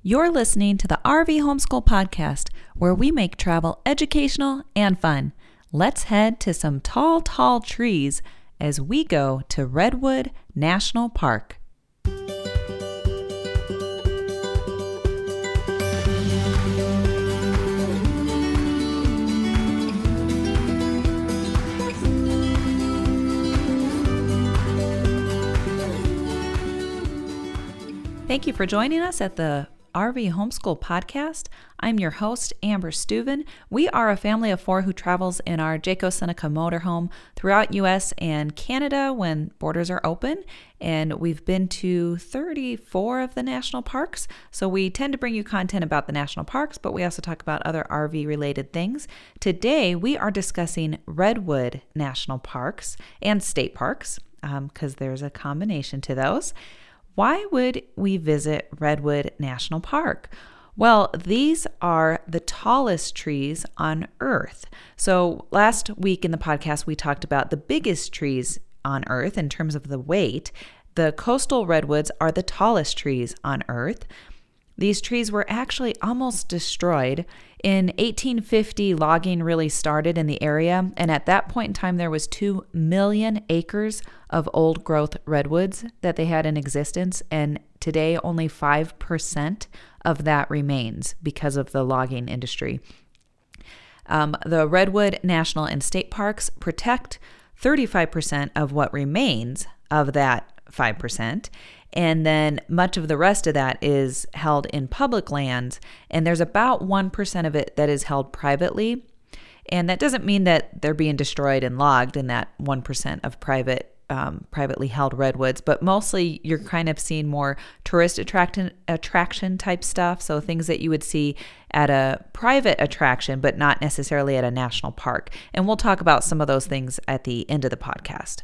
You're listening to the RV Homeschool Podcast, where we make travel educational and fun. Let's head to some tall, tall trees as we go to Redwood National Park. Thank you for joining us at the RV Homeschool Podcast. I'm your host, Amber Steuven. We are a family of four who travels in our Jayco Seneca motorhome throughout US and Canada when borders are open. And we've been to 34 of the national parks. So we tend to bring you content about the national parks, but we also talk about other RV related things. Today, we are discussing Redwood National Parks and state parks because um, there's a combination to those. Why would we visit Redwood National Park? Well, these are the tallest trees on Earth. So, last week in the podcast, we talked about the biggest trees on Earth in terms of the weight. The coastal redwoods are the tallest trees on Earth. These trees were actually almost destroyed. In 1850, logging really started in the area, and at that point in time, there was 2 million acres of old growth redwoods that they had in existence, and today only 5% of that remains because of the logging industry. Um, the Redwood National and State Parks protect 35% of what remains of that 5%. And then much of the rest of that is held in public lands. And there's about 1% of it that is held privately. And that doesn't mean that they're being destroyed and logged in that 1% of private um, privately held redwoods, but mostly you're kind of seeing more tourist attraction attraction type stuff. So things that you would see at a private attraction, but not necessarily at a national park. And we'll talk about some of those things at the end of the podcast.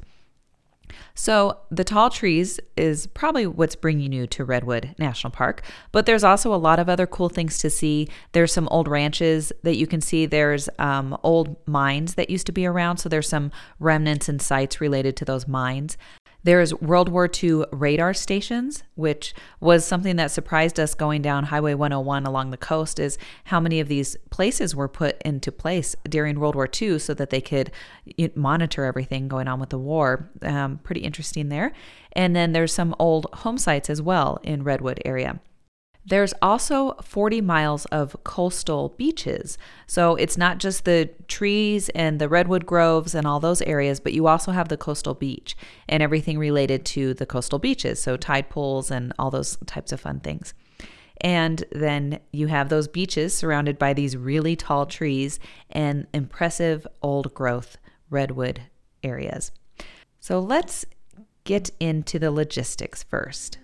So, the tall trees is probably what's bringing you to Redwood National Park, but there's also a lot of other cool things to see. There's some old ranches that you can see. There's um, old mines that used to be around, so there's some remnants and sites related to those mines. There's World War II radar stations, which was something that surprised us going down Highway 101 along the coast, is how many of these places were put into place during World War II so that they could monitor everything going on with the war. Um, pretty interesting there. And then there's some old home sites as well in Redwood area. There's also 40 miles of coastal beaches. So it's not just the trees and the redwood groves and all those areas, but you also have the coastal beach and everything related to the coastal beaches. So tide pools and all those types of fun things. And then you have those beaches surrounded by these really tall trees and impressive old growth redwood areas. So let's get into the logistics first.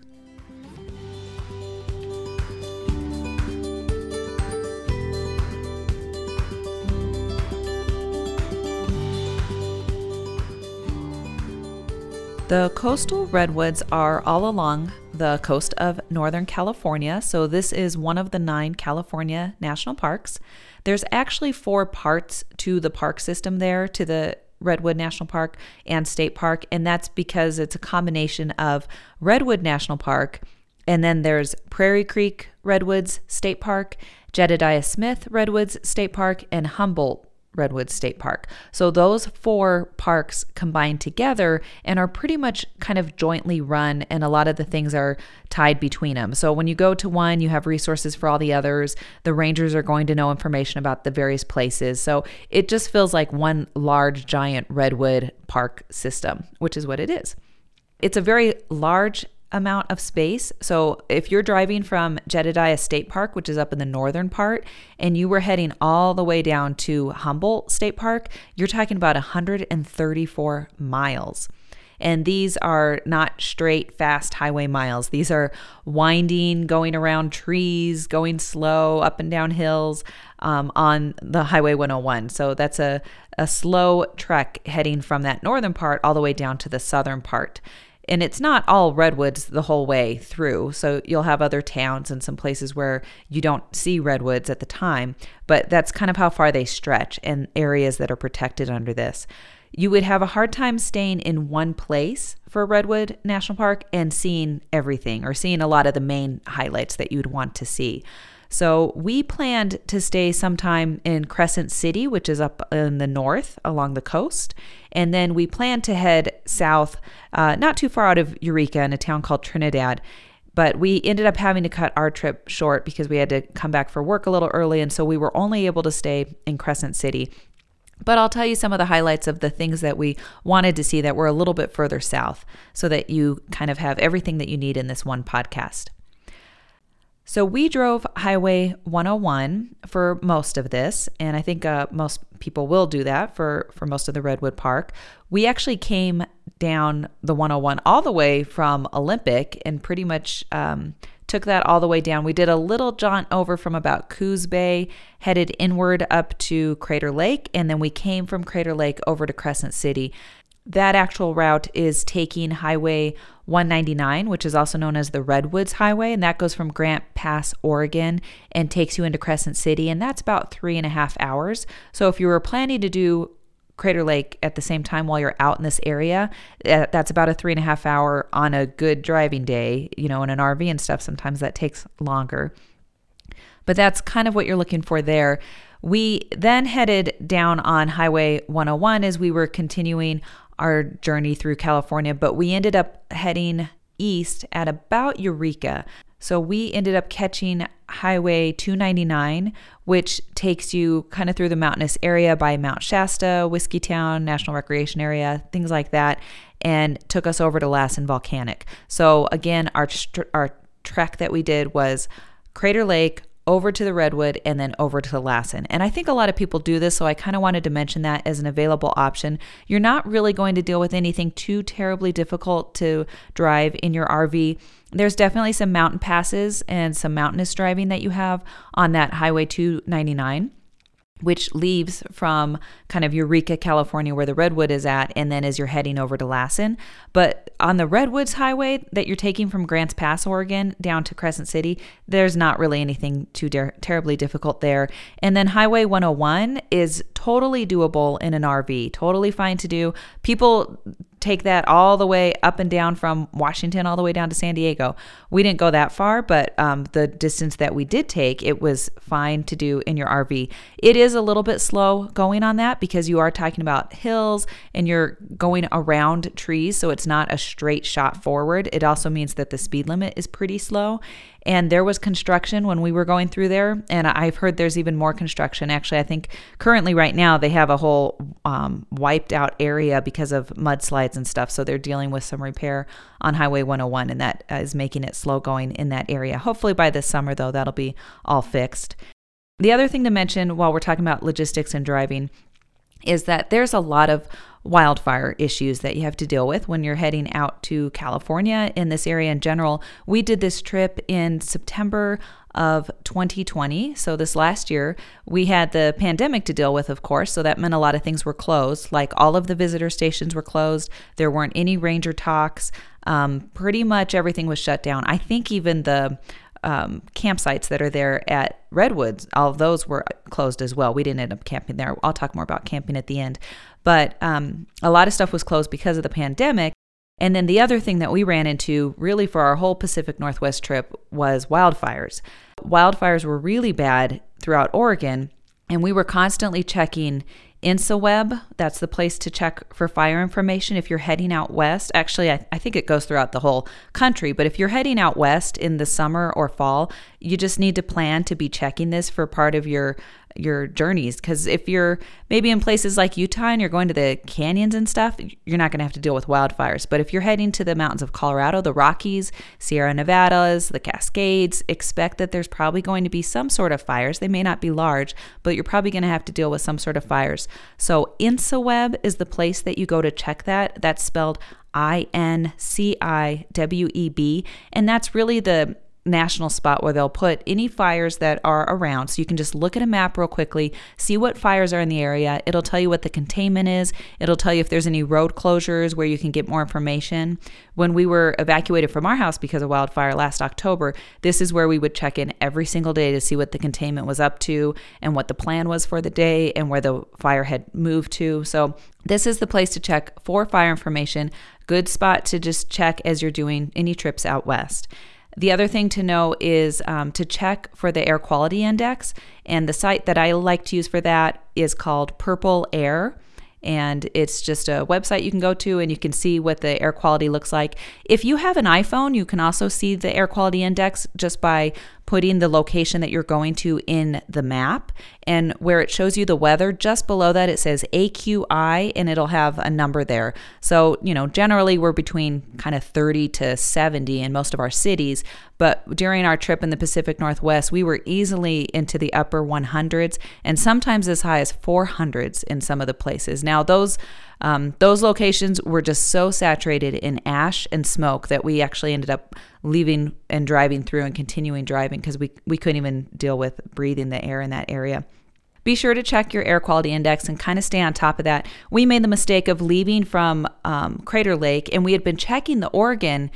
The coastal redwoods are all along the coast of Northern California. So, this is one of the nine California national parks. There's actually four parts to the park system there, to the Redwood National Park and State Park. And that's because it's a combination of Redwood National Park, and then there's Prairie Creek Redwoods State Park, Jedediah Smith Redwoods State Park, and Humboldt Redwood State Park. So those four parks combine together and are pretty much kind of jointly run, and a lot of the things are tied between them. So when you go to one, you have resources for all the others. The rangers are going to know information about the various places. So it just feels like one large, giant redwood park system, which is what it is. It's a very large amount of space. So if you're driving from Jedediah State Park, which is up in the northern part, and you were heading all the way down to Humboldt State Park, you're talking about 134 miles. And these are not straight, fast highway miles. These are winding, going around trees, going slow, up and down hills um, on the Highway 101. So that's a, a slow trek heading from that northern part all the way down to the southern part and it's not all redwoods the whole way through. So you'll have other towns and some places where you don't see redwoods at the time, but that's kind of how far they stretch and areas that are protected under this. you would have a hard time staying in one place for Redwood National Park and seeing everything or seeing a lot of the main highlights that you'd want to see. So we planned to stay sometime in Crescent City, which is up in the north along the coast. And then we planned to head south, uh, not too far out of Eureka in a town called Trinidad. But we ended up having to cut our trip short because we had to come back for work a little early. And so we were only able to stay in Crescent City. But I'll tell you some of the highlights of the things that we wanted to see that were a little bit further south so that you kind of have everything that you need in this one podcast. So we drove Highway 101 for most of this, and I think uh, most people will do that for, for most of the Redwood Park. We actually came down the 101 all the way from Olympic and pretty much um, took that all the way down. We did a little jaunt over from about Coos Bay, headed inward up to Crater Lake, and then we came from Crater Lake over to Crescent City. That actual route is taking Highway 199, which is also known as the Redwoods Highway, and that goes from Grants Pass, Oregon, and takes you into Crescent City, and that's about three and a half hours. So if you were planning to do Crater Lake at the same time while you're out in this area, uh, that's about a three and a half hour on a good driving day. You know, in an RV and stuff, sometimes that takes longer. But that's kind of what you're looking for there. We then headed down on Highway 101 as we were continuing our journey through California, but we ended up heading east at about Eureka. So we ended up catching Highway 299, which takes you kind of through the mountainous area by Mount Shasta, Whiskeytown, National Recreation Area, things like that, and took us over to Lassen Volcanic. So again, our our trek that we did was Crater Lake, over to the Redwood, and then over to the Lassen. And I think a lot of people do this, so I kind of wanted to mention that as an available option. You're not really going to deal with anything too terribly difficult to drive in your RV. There's definitely some mountain passes and some mountainous driving that you have on that Highway 299 which leaves from kind of Eureka, California, where the Redwood is at, and then as you're heading over to Lassen. But on the Redwoods Highway that you're taking from Grants Pass, Oregon, down to Crescent City, there's not really anything too ter- terribly difficult there. And then Highway 101 is totally doable in an RV, totally fine to do. People take that all the way up and down from Washington all the way down to San Diego. We didn't go that far, but um, the distance that we did take, it was fine to do in your RV. It is a little bit slow going on that because you are talking about hills and you're going around trees, so it's not a straight shot forward. It also means that the speed limit is pretty slow and there was construction when we were going through there and i've heard there's even more construction. Actually i think currently right now they have a whole um, wiped out area because of mudslides and stuff so they're dealing with some repair on highway 101 and that is making it slow going in that area. Hopefully by this summer though that'll be all fixed. The other thing to mention while we're talking about logistics and driving is that there's a lot of wildfire issues that you have to deal with when you're heading out to California in this area in general. We did this trip in September of 2020. So, this last year, we had the pandemic to deal with, of course. So, that meant a lot of things were closed. Like all of the visitor stations were closed, there weren't any ranger talks. Um, pretty much everything was shut down. I think even the um, campsites that are there at Redwoods, all those were closed as well. We didn't end up camping there. I'll talk more about camping at the end. But um, a lot of stuff was closed because of the pandemic. And then the other thing that we ran into, really for our whole Pacific Northwest trip, was wildfires. Wildfires were really bad throughout Oregon, and we were constantly checking InciWeb, that's the place to check for fire information if you're heading out west. Actually, I, I, think it goes throughout the whole country, but if you're heading out west in the summer or fall, you just need to plan to be checking this for part of your your journeys because if you're maybe in places like Utah and you're going to the canyons and stuff, you're not going to have to deal with wildfires. But if you're heading to the mountains of Colorado, the Rockies, Sierra Nevadas, the Cascades, expect that there's probably going to be some sort of fires. They may not be large, but you're probably going to have to deal with some sort of fires. So InciWeb is the place that you go to check that. That's spelled I N C I W E B, and that's really the national spot where they'll put any fires that are around. So you can just look at a map real quickly, see what fires are in the area. It'll tell you what the containment is. It'll tell you if there's any road closures where you can get more information. When we were evacuated from our house because of wildfire last October, this is where we would check in every single day to see what the containment was up to and what the plan was for the day and where the fire had moved to. So this is the place to check for fire information. Good spot to just check as you're doing any trips out west. The other thing to know is um, to check for the air quality index. And the site that I like to use for that is called Purple Air and it's just a website you can go to and you can see what the air quality looks like. If you have an iPhone, you can also see the air quality index just by putting the location that you're going to in the map. And where it shows you the weather, just below that, it says AQI and it'll have a number there. So, you know, generally we're between kind of 30 to 70 in most of our cities. But during our trip in the Pacific Northwest, we were easily into the upper 100s and sometimes as high as 400s in some of the places. Now, those um, those locations were just so saturated in ash and smoke that we actually ended up leaving and driving through and continuing driving because we, we couldn't even deal with breathing the air in that area. Be sure to check your air quality index and kind of stay on top of that. We made the mistake of leaving from um, Crater Lake and we had been checking the Oregon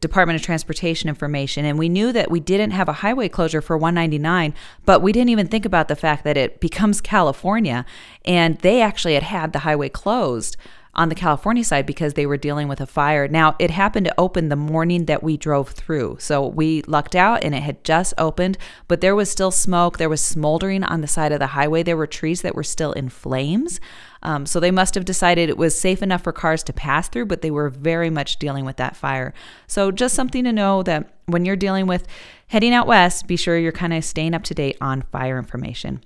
Department of Transportation information, and we knew that we didn't have a highway closure for 199, but we didn't even think about the fact that it becomes California, and they actually had had the highway closed on the California side because they were dealing with a fire. Now, it happened to open the morning that we drove through. So we lucked out and it had just opened, but there was still smoke. There was smoldering on the side of the highway. There were trees that were still in flames. Um, so they must have decided it was safe enough for cars to pass through, but they were very much dealing with that fire. So just something to know that when you're dealing with heading out west, be sure you're kind of staying up to date on fire information.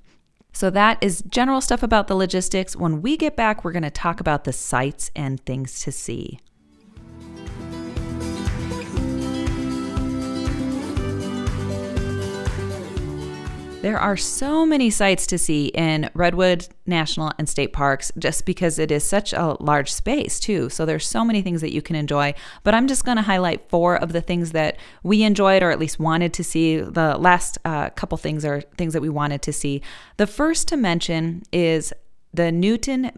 So that is general stuff about the logistics. When we get back, we're going to talk about the sights and things to see. There are so many sights to see in Redwood National and State Parks just because it is such a large space, too. So there's so many things that you can enjoy. But I'm just going to highlight four of the things that we enjoyed or at least wanted to see. The last uh, couple things are things that we wanted to see. The first to mention is the Newton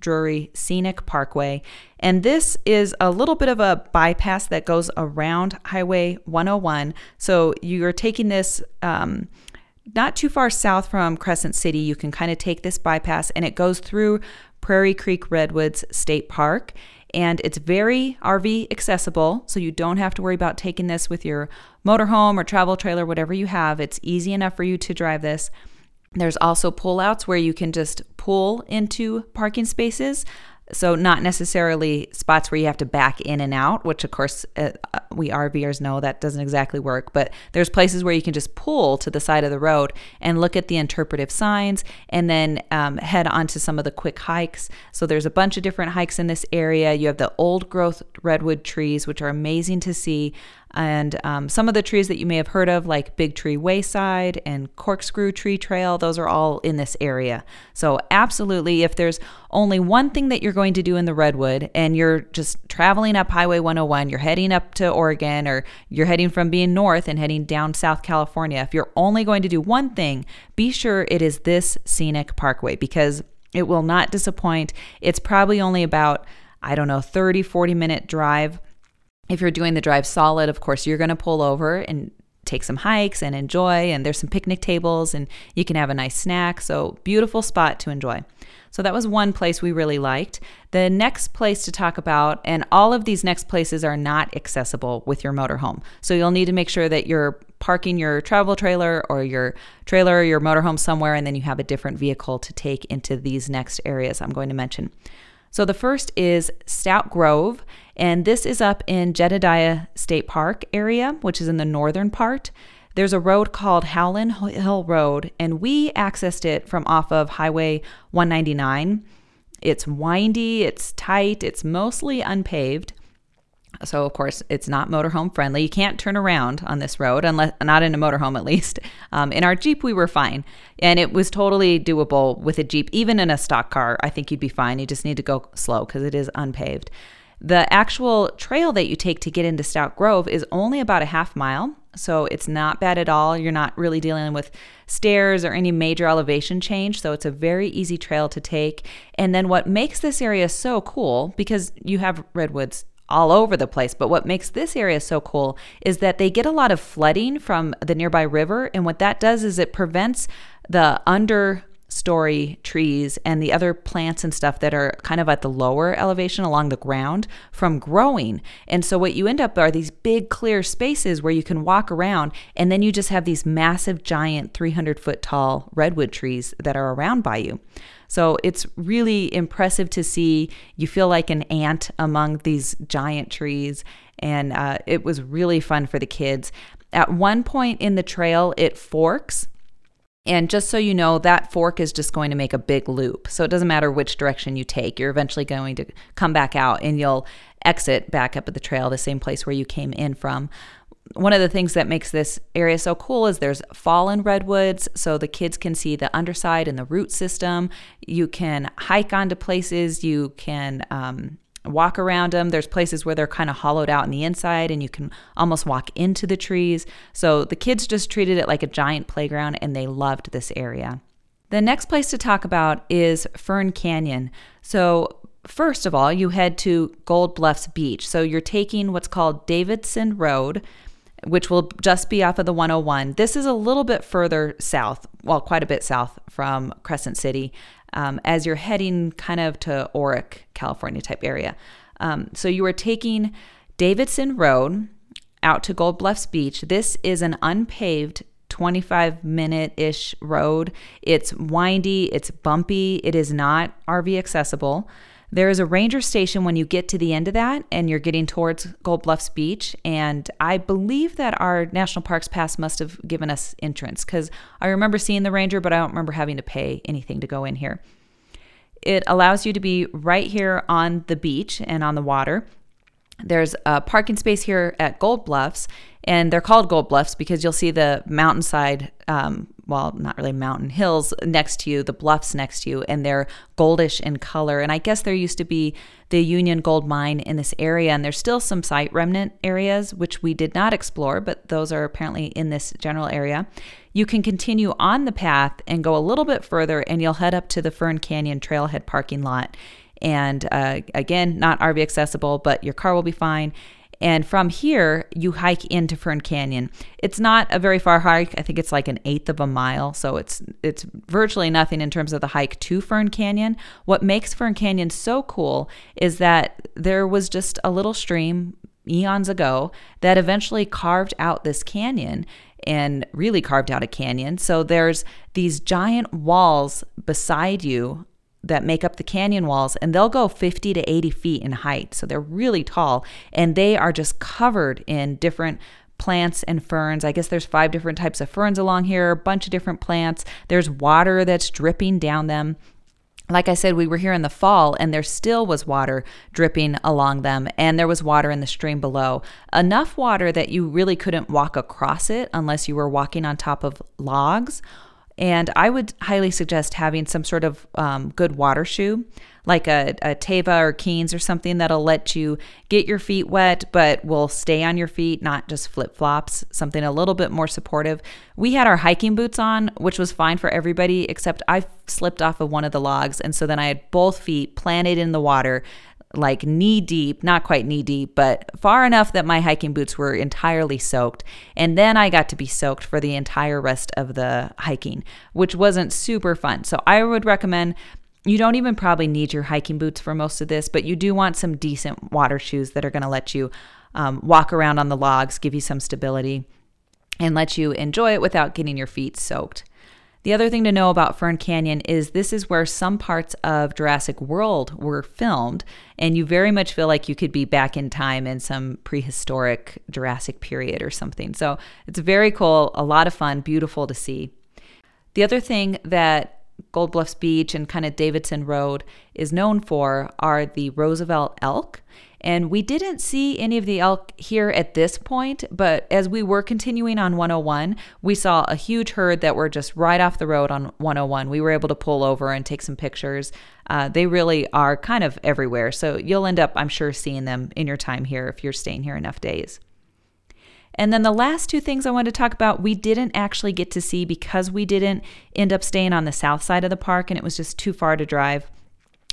Drury Scenic Parkway. And this is a little bit of a bypass that goes around Highway 101. So you're taking this um, not too far south from Crescent City. You can kind of take this bypass and it goes through Prairie Creek Redwoods State Park. And it's very RV accessible, so you don't have to worry about taking this with your motorhome or travel trailer, whatever you have. It's easy enough for you to drive this. There's also pullouts where you can just pull into parking spaces. So, not necessarily spots where you have to back in and out, which of course uh, uh we RVers know that doesn't exactly work, but there's places where you can just pull to the side of the road and look at the interpretive signs and then um, head onto some of the quick hikes. So, there's a bunch of different hikes in this area. You have the old growth redwood trees, which are amazing to see and um, some of the trees that you may have heard of, like Big Tree Wayside and Corkscrew Tree Trail, those are all in this area. So, absolutely, if there's only one thing that you're going to do in the Redwood and you're just traveling up Highway 101, you're heading up to Oregon or you're heading from being north and heading down South California, if you're only going to do one thing, be sure it is this scenic parkway because it will not disappoint. It's probably only about, I don't know, 30, 40 minute drive if you're doing the drive solid, of course, you're going to pull over and take some hikes and enjoy. And there's some picnic tables and you can have a nice snack. So, beautiful spot to enjoy. So, that was one place we really liked. The next place to talk about, and all of these next places are not accessible with your motorhome. So, you'll need to make sure that you're parking your travel trailer or your trailer or your motorhome somewhere, and then you have a different vehicle to take into these next areas I'm going to mention. So the first is Stout Grove, and this is up in Jedediah State Park area, which is in the northern part. There's a road called Howland Hill Road, and we accessed it from off of Highway 199. It's windy, it's tight, it's mostly unpaved. So of course it's not motorhome friendly. You can't turn around on this road unless not in a motorhome at least. Um, in our Jeep we were fine, and it was totally doable with a Jeep. Even in a stock car, I think you'd be fine. You just need to go slow because it is unpaved. The actual trail that you take to get into Stout Grove is only about a half mile. So it's not bad at all. You're not really dealing with stairs or any major elevation change. So it's a very easy trail to take. And then what makes this area so cool, because you have redwoods all over the place, but what makes this area so cool is that they get a lot of flooding from the nearby river. And what that does is it prevents the under story trees and the other plants and stuff that are kind of at the lower elevation along the ground from growing. And so what you end up are these big clear spaces where you can walk around and then you just have these massive giant 300 foot tall redwood trees that are around by you. So it's really impressive to see. You feel like an ant among these giant trees. And uh, it was really fun for the kids. At one point in the trail, it forks and just so you know, that fork is just going to make a big loop. So it doesn't matter which direction you take, you're eventually going to come back out and you'll exit back up at the trail, the same place where you came in from. One of the things that makes this area so cool is there's fallen redwoods, so the kids can see the underside and the root system. You can hike onto places, you can um, walk around them. There's places where they're kind of hollowed out in the inside and you can almost walk into the trees. So the kids just treated it like a giant playground and they loved this area. The next place to talk about is Fern Canyon. So, first of all, you head to Gold Bluffs Beach. So, you're taking what's called Davidson Road, which will just be off of the 101. This is a little bit further south, well, quite a bit south from Crescent City um, as you're heading kind of to Orick, California type area. Um, so you are taking Davidson Road out to Gold Bluffs Beach. This is an unpaved 25 minute ish road. It's windy, it's bumpy, it is not RV accessible. There is a ranger station when you get to the end of that and you're getting towards Gold Bluffs Beach. And I believe that our National Parks Pass must have given us entrance because I remember seeing the ranger, but I don't remember having to pay anything to go in here. It allows you to be right here on the beach and on the water. There's a parking space here at Gold Bluffs, and they're called Gold Bluffs because you'll see the mountainside, um, well, not really mountain hills next to you, the bluffs next to you, and they're goldish in color. And I guess there used to be the Union Gold Mine in this area, and there's still some site remnant areas which we did not explore, but those are apparently in this general area. You can continue on the path and go a little bit further, and you'll head up to the Fern Canyon Trailhead parking lot. And uh, again, not RV accessible, but your car will be fine. And from here, you hike into Fern Canyon. It's not a very far hike. I think it's like an eighth of a mile, so it's it's virtually nothing in terms of the hike to Fern Canyon. What makes Fern Canyon so cool is that there was just a little stream eons ago that eventually carved out this canyon and really carved out a canyon. So there's these giant walls beside you that make up the canyon walls, and they'll go 50 to 80 feet in height. So they're really tall, and they are just covered in different plants and ferns. I guess there's five different types of ferns along here, a bunch of different plants. There's water that's dripping down them. Like I said, we were here in the fall and there still was water dripping along them, and there was water in the stream below. Enough water that you really couldn't walk across it unless you were walking on top of logs and I would highly suggest having some sort of um, good water shoe, like a, a Teva or Keens or something that'll let you get your feet wet, but will stay on your feet, not just flip flops, something a little bit more supportive. We had our hiking boots on, which was fine for everybody, except I slipped off of one of the logs. And so then I had both feet planted in the water like knee deep, not quite knee deep, but far enough that my hiking boots were entirely soaked. And then I got to be soaked for the entire rest of the hiking, which wasn't super fun. So I would recommend you don't even probably need your hiking boots for most of this, but you do want some decent water shoes that are going to let you um, walk around on the logs, give you some stability, and let you enjoy it without getting your feet soaked. The other thing to know about Fern Canyon is this is where some parts of Jurassic World were filmed, and you very much feel like you could be back in time in some prehistoric Jurassic period or something. So it's very cool, a lot of fun, beautiful to see. The other thing that Gold Bluffs Beach and kind of Davidson Road is known for are the Roosevelt elk. And we didn't see any of the elk here at this point, but as we were continuing on 101, we saw a huge herd that were just right off the road on 101. We were able to pull over and take some pictures. Uh, they really are kind of everywhere. So you'll end up, I'm sure, seeing them in your time here if you're staying here enough days. And then the last two things I wanted to talk about, we didn't actually get to see because we didn't end up staying on the south side of the park and it was just too far to drive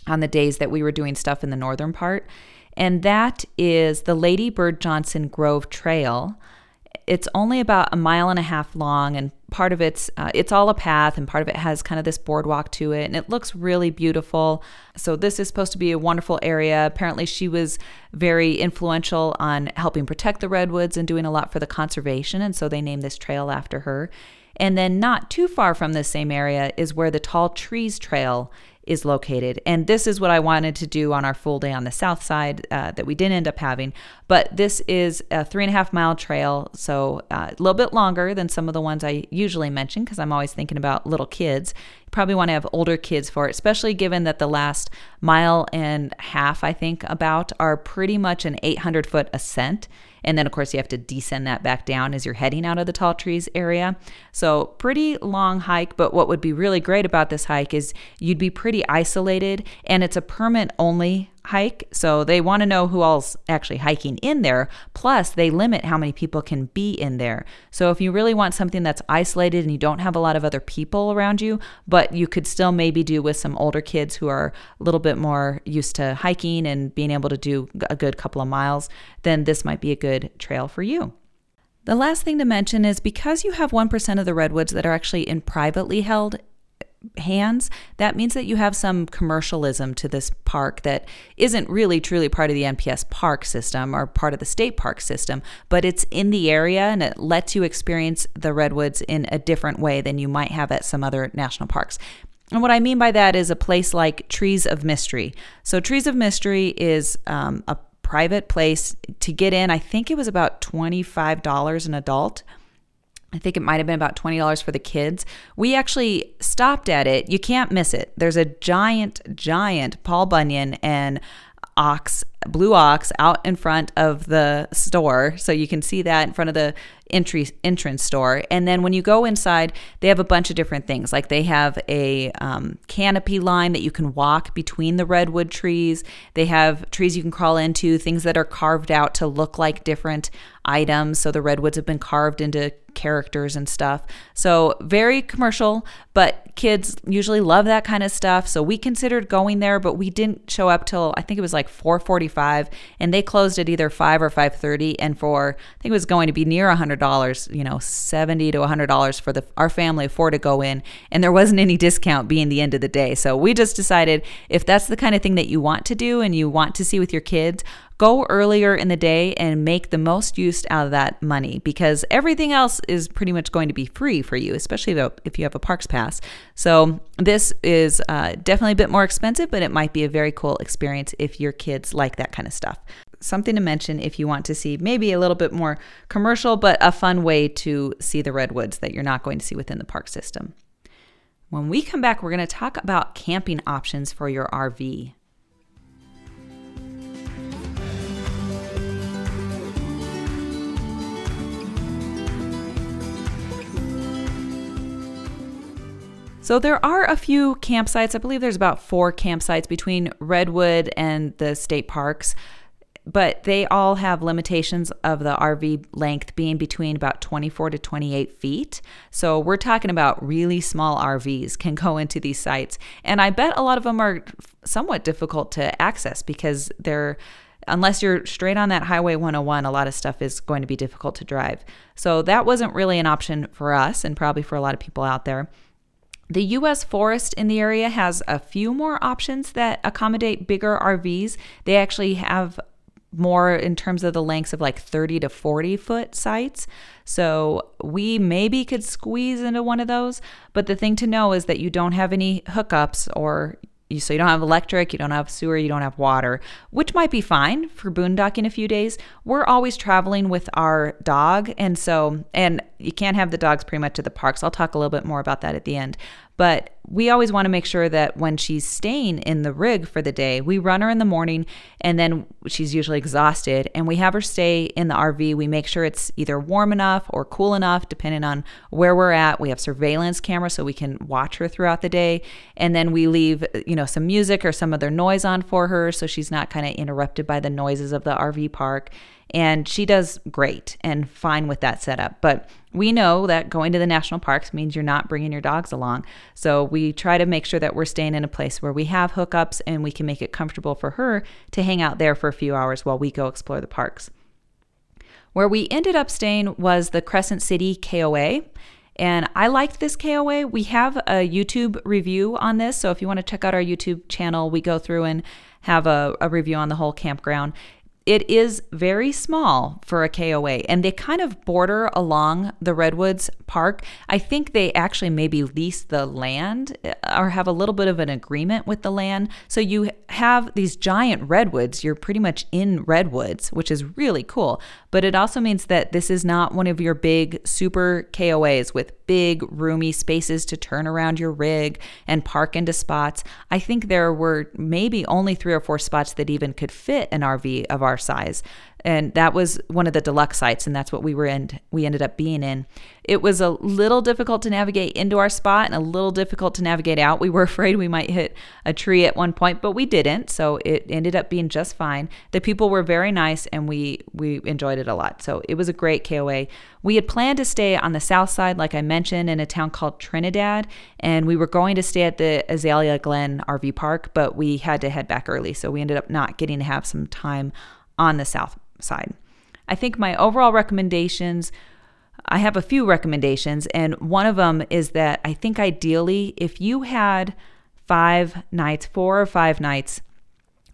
on the days that we were doing stuff in the northern part. And that is the Lady Bird Johnson Grove Trail. It's only about a mile and a half long, and part of it's uh, it's all a path, and part of it has kind of this boardwalk to it, and it looks really beautiful. So this is supposed to be a wonderful area. Apparently, she was very influential on helping protect the redwoods and doing a lot for the conservation, and so they named this trail after her. And then, not too far from this same area, is where the Tall Trees Trail is located. And this is what I wanted to do on our full day on the south side uh, that we didn't end up having. But this is a three and a half mile trail, so uh, a little bit longer than some of the ones I usually mention because I'm always thinking about little kids. You probably want to have older kids for it, especially given that the last mile and half, I think, about are pretty much an 800 foot ascent. And then, of course, you have to descend that back down as you're heading out of the tall trees area. So, pretty long hike. But what would be really great about this hike is you'd be pretty isolated, and it's a permit only hike. So they want to know who all's actually hiking in there. Plus, they limit how many people can be in there. So if you really want something that's isolated and you don't have a lot of other people around you, but you could still maybe do with some older kids who are a little bit more used to hiking and being able to do a good couple of miles, then this might be a good trail for you. The last thing to mention is because you have 1% of the redwoods that are actually in privately held hands, that means that you have some commercialism to this park that isn't really truly part of the NPS park system or part of the state park system, but it's in the area and it lets you experience the redwoods in a different way than you might have at some other national parks. And what I mean by that is a place like Trees of Mystery. So, Trees of Mystery is um, a private place to get in. I think it was about $25 an adult. I think it might have been about $20 for the kids. We actually stopped at it. You can't miss it. There's a giant, giant Paul Bunyan and ox, blue ox out in front of the store. So you can see that in front of the entry entrance store. And then when you go inside, they have a bunch of different things. Like they have a um, canopy line that you can walk between the redwood trees. They have trees you can crawl into, things that are carved out to look like different items. So the redwoods have been carved into characters and stuff. So very commercial, but kids usually love that kind of stuff. So we considered going there, but we didn't show up till I think it was like 4:45 and they closed at either 5 or 5:30 and for I think it was going to be near $100, you know, 70 to $100 for the our family of 4 to go in and there wasn't any discount being the end of the day. So we just decided if that's the kind of thing that you want to do and you want to see with your kids, go earlier in the day and make the most use out of that money because everything else is pretty much going to be free for you, especially if you have a parks pass. So this is uh, definitely a bit more expensive, but it might be a very cool experience if your kids like that kind of stuff. Something to mention if you want to see maybe a little bit more commercial, but a fun way to see the redwoods that you're not going to see within the park system. When we come back, we're going to talk about camping options for your RV. So there are a few campsites. I believe there's about four campsites between Redwood and the state parks, but they all have limitations of the RV length being between about 24 to 28 feet. So we're talking about really small RVs can go into these sites. And I bet a lot of them are somewhat difficult to access because they're unless you're straight on that highway 101 a lot of stuff is going to be difficult to drive so that wasn't really an option for us and probably for a lot of people out there the US Forest in the area has a few more options that accommodate bigger RVs. They actually have more in terms of the lengths of like 30 to 40 foot sites. So we maybe could squeeze into one of those. But the thing to know is that you don't have any hookups or you, so you don't have electric, you don't have sewer, you don't have water, which might be fine for boondocking a few days. We're always traveling with our dog, and so and you can't have the dogs pretty much at the parks. I'll talk a little bit more about that at the end. But we always want to make sure that when she's staying in the rig for the day, we run her in the morning and then she's usually exhausted and we have her stay in the RV. We make sure it's either warm enough or cool enough, depending on where we're at. We have surveillance cameras so we can watch her throughout the day. And then we leave, you know, some music or some other noise on for her so she's not kind of interrupted by the noises of the RV park and she does great and fine with that setup. But we know that going to the national parks means you're not bringing your dogs along. So we try to make sure that we're staying in a place where we have hookups and we can make it comfortable for her to hang out there for a few hours while we go explore the parks. Where we ended up staying was the Crescent City KOA. And I liked this KOA. We have a YouTube review on this. So if you want to check out our YouTube channel, we go through and have a, a review on the whole campground it is very small for a KOA and they kind of border along the Redwoods Park. I think they actually maybe lease the land uh, or have a little bit of an agreement with the land. So you have these giant redwoods. You're pretty much in redwoods, which is really cool. But it also means that this is not one of your big super KOAs with big roomy spaces to turn around your rig and park into spots. I think there were maybe only three or four spots that even could fit an RV of our size. And that was one of the deluxe sites and that's what we were in we ended up being in. It was a little difficult to navigate into our spot and a little difficult to navigate out. We were afraid we might hit a tree at one point but we didn't so it ended up being just fine. The people were very nice and we we enjoyed it a lot. So it was a great koa we had planned to stay on the south side like i mentioned in a town called trinidad and we were going to stay at the azalea glen rv park but we had to head back early so we ended up not getting to have some time on the south side. I think my overall recommendations, I have a few recommendations, and one of them is that I think ideally, if you had five nights, four or five nights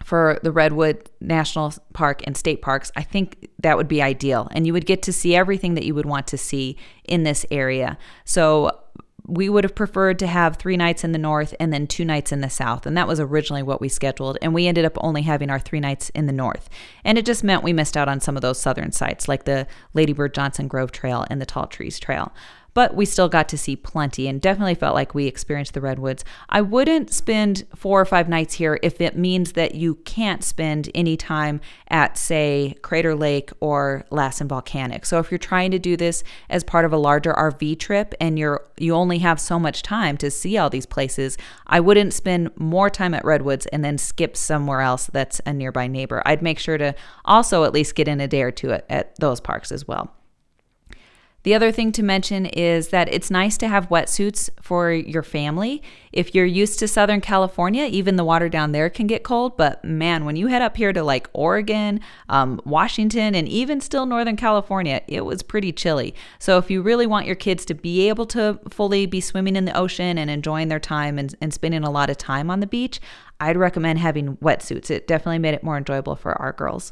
for the Redwood National Park and state parks, I think that would be ideal. And you would get to see everything that you would want to see in this area. So we would have preferred to have three nights in the north and then two nights in the south. And that was originally what we scheduled. And we ended up only having our three nights in the north. And it just meant we missed out on some of those southern sites, like the Ladybird Johnson Grove Trail and the Tall Trees Trail but we still got to see plenty and definitely felt like we experienced the redwoods. I wouldn't spend four or five nights here if it means that you can't spend any time at, say, Crater Lake or Lassen Volcanic. So if you're trying to do this as part of a larger RV trip and you're you only have so much time to see all these places, I wouldn't spend more time at Redwoods and then skip somewhere else that's a nearby neighbor. I'd make sure to also at least get in a day or two at, at those parks as well. The other thing to mention is that it's nice to have wetsuits for your family. If you're used to Southern California, even the water down there can get cold. But man, when you head up here to like Oregon, um, Washington, and even still Northern California, it was pretty chilly. So if you really want your kids to be able to fully be swimming in the ocean and enjoying their time and, and spending a lot of time on the beach, I'd recommend having wetsuits. It definitely made it more enjoyable for our girls.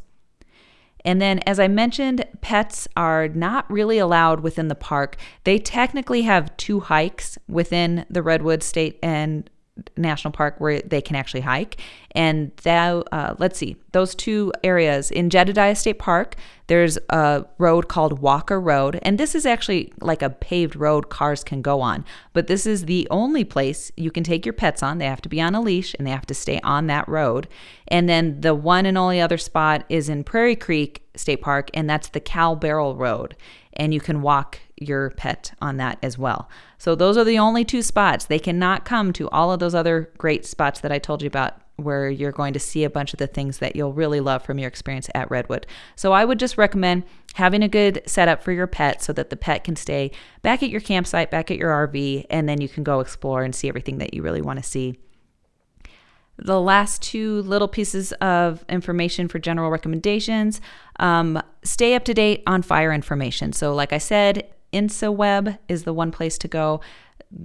And then, as I mentioned, pets are not really allowed within the park. They technically have two hikes within the Redwood State and national park where they can actually hike. And that, uh, let's see, those two areas in Jedediah State Park, there's a road called Walker Road. And this is actually like a paved road cars can go on. But this is the only place you can take your pets on. They have to be on a leash and they have to stay on that road. And then the one and only other spot is in Prairie Creek State Park, and that's the Cal Barrel Road. And you can walk your pet on that as well. So those are the only two spots. They cannot come to all of those other great spots that I told you about where you're going to see a bunch of the things that you'll really love from your experience at Redwood. So I would just recommend having a good setup for your pet so that the pet can stay back at your campsite, back at your RV, and then you can go explore and see everything that you really want to see. The last two little pieces of information for general recommendations um, stay up to date on fire information. So, like I said, InciWeb is the one place to go.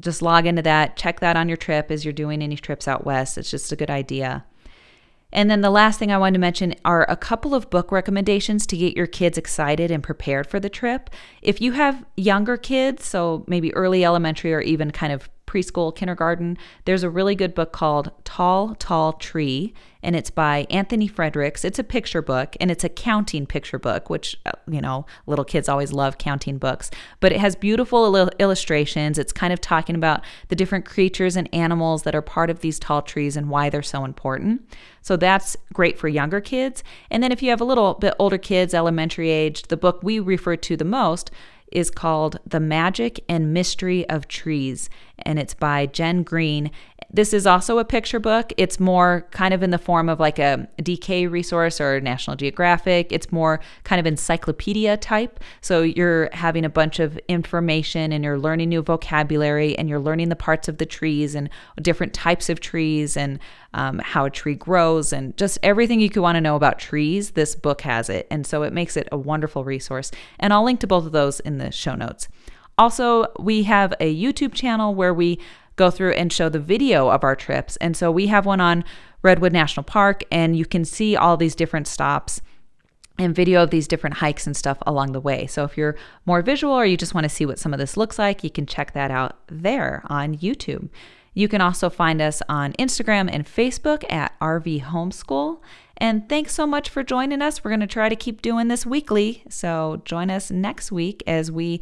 Just log into that, check that on your trip as you're doing any trips out west. It's just a good idea. And then the last thing I wanted to mention are a couple of book recommendations to get your kids excited and prepared for the trip. If you have younger kids, so maybe early elementary or even kind of preschool, kindergarten, there's a really good book called Tall, Tall Tree, and it's by Anthony Fredericks. It's a picture book, and it's a counting picture book, which, uh, you know, little kids always love counting books. But it has beautiful il- illustrations. It's kind of talking about the different creatures and animals that are part of these tall trees and why they're so important. So that's great for younger kids. And then if you have a little bit older kids, elementary age, the book we refer to the most is called The Magic and Mystery of Trees, and it's by Jen Green. This is also a picture book. It's more kind of in the form of like a DK resource or National Geographic. It's more kind of encyclopedia type. So you're having a bunch of information and you're learning new vocabulary and you're learning the parts of the trees and different types of trees and um, how a tree grows and just everything you could want to know about trees. This book has it. And so it makes it a wonderful resource. And I'll link to both of those in the show notes. Also, we have a YouTube channel where we go through and show the video of our trips. And so we have one on Redwood National Park, and you can see all these different stops and video of these different hikes and stuff along the way. So if you're more visual or you just want to see what some of this looks like, you can check that out there on YouTube. You can also find us on Instagram and Facebook at RV Homeschool. And thanks so much for joining us. We're going to try to keep doing this weekly. So join us next week as we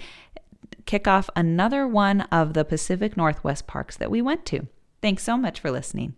kick off another one of the Pacific Northwest parks that we went to. Thanks so much for listening.